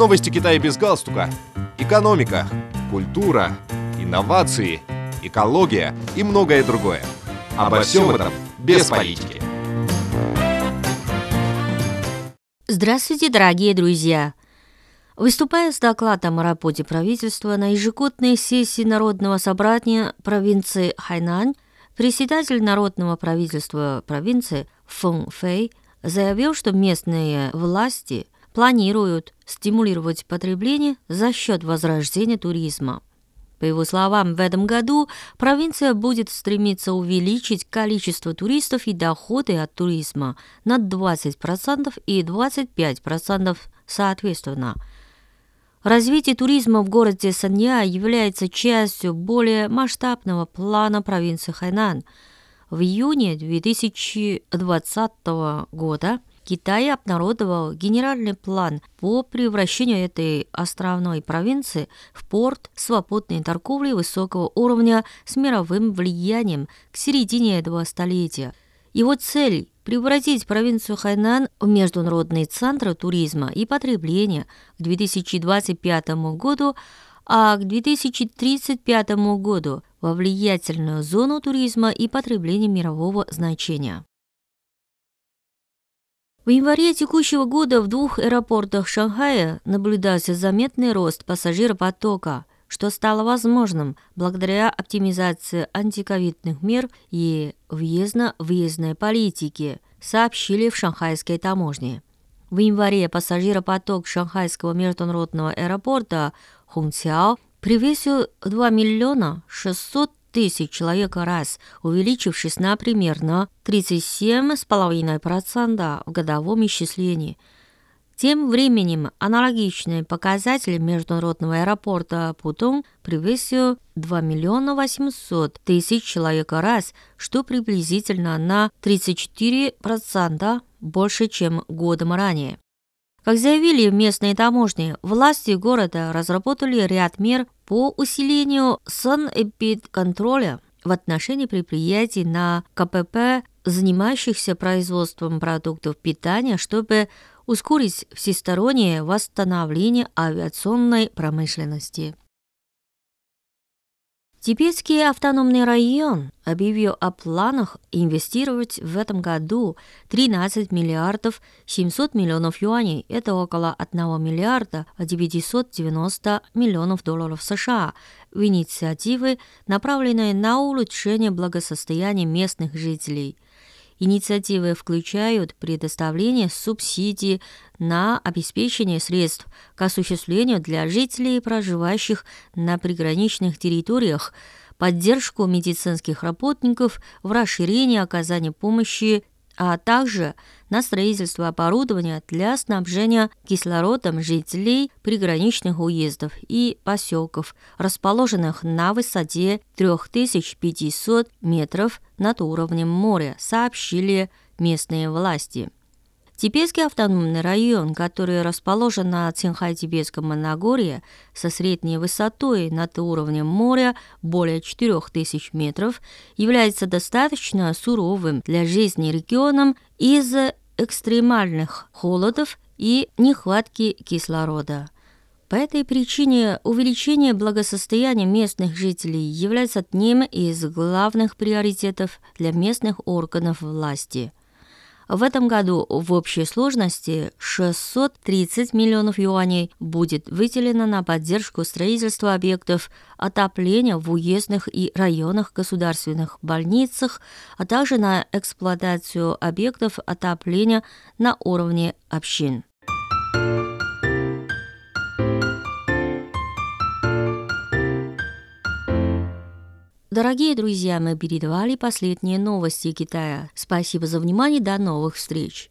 Новости Китая без галстука. Экономика, культура, инновации, экология и многое другое. Обо всем этом без политики. Здравствуйте, дорогие друзья! Выступая с докладом о работе правительства на ежегодной сессии Народного собрания провинции Хайнань, председатель Народного правительства провинции Фэн Фэй заявил, что местные власти планируют стимулировать потребление за счет возрождения туризма. По его словам, в этом году провинция будет стремиться увеличить количество туристов и доходы от туризма на 20% и 25% соответственно. Развитие туризма в городе Санья является частью более масштабного плана провинции Хайнан. В июне 2020 года Китай обнародовал генеральный план по превращению этой островной провинции в порт свободной торговли высокого уровня с мировым влиянием к середине этого столетия. Его цель – превратить провинцию Хайнан в международный центр туризма и потребления к 2025 году, а к 2035 году во влиятельную зону туризма и потребления мирового значения. В январе текущего года в двух аэропортах Шанхая наблюдался заметный рост пассажиропотока, что стало возможным благодаря оптимизации антиковидных мер и въездно-выездной политики, сообщили в шанхайской таможне. В январе пассажиропоток шанхайского международного аэропорта Хунцяо превысил 2 миллиона 600 тысяч человек раз, увеличившись на примерно 37,5% в годовом исчислении. Тем временем аналогичные показатели международного аэропорта Путун превысил 2 миллиона 800 тысяч человек раз, что приблизительно на 34% больше, чем годом ранее. Как заявили местные таможни, власти города разработали ряд мер по усилению санэпидконтроля в отношении предприятий на КПП, занимающихся производством продуктов питания, чтобы ускорить всестороннее восстановление авиационной промышленности. Тибетский автономный район объявил о планах инвестировать в этом году 13 миллиардов 700 миллионов юаней, это около 1 миллиарда 990 миллионов долларов США, в инициативы, направленные на улучшение благосостояния местных жителей – Инициативы включают предоставление субсидий на обеспечение средств к осуществлению для жителей, проживающих на приграничных территориях, поддержку медицинских работников в расширении оказания помощи а также на строительство оборудования для снабжения кислородом жителей приграничных уездов и поселков, расположенных на высоте 3500 метров над уровнем моря, сообщили местные власти. Тибетский автономный район, который расположен на Цинхай-Тибетском Моногорье со средней высотой над уровнем моря более 4000 метров, является достаточно суровым для жизни регионом из-за экстремальных холодов и нехватки кислорода. По этой причине увеличение благосостояния местных жителей является одним из главных приоритетов для местных органов власти – в этом году в общей сложности 630 миллионов юаней будет выделено на поддержку строительства объектов отопления в уездных и районах государственных больницах, а также на эксплуатацию объектов отопления на уровне общин. Дорогие друзья, мы передавали последние новости Китая. Спасибо за внимание, до новых встреч!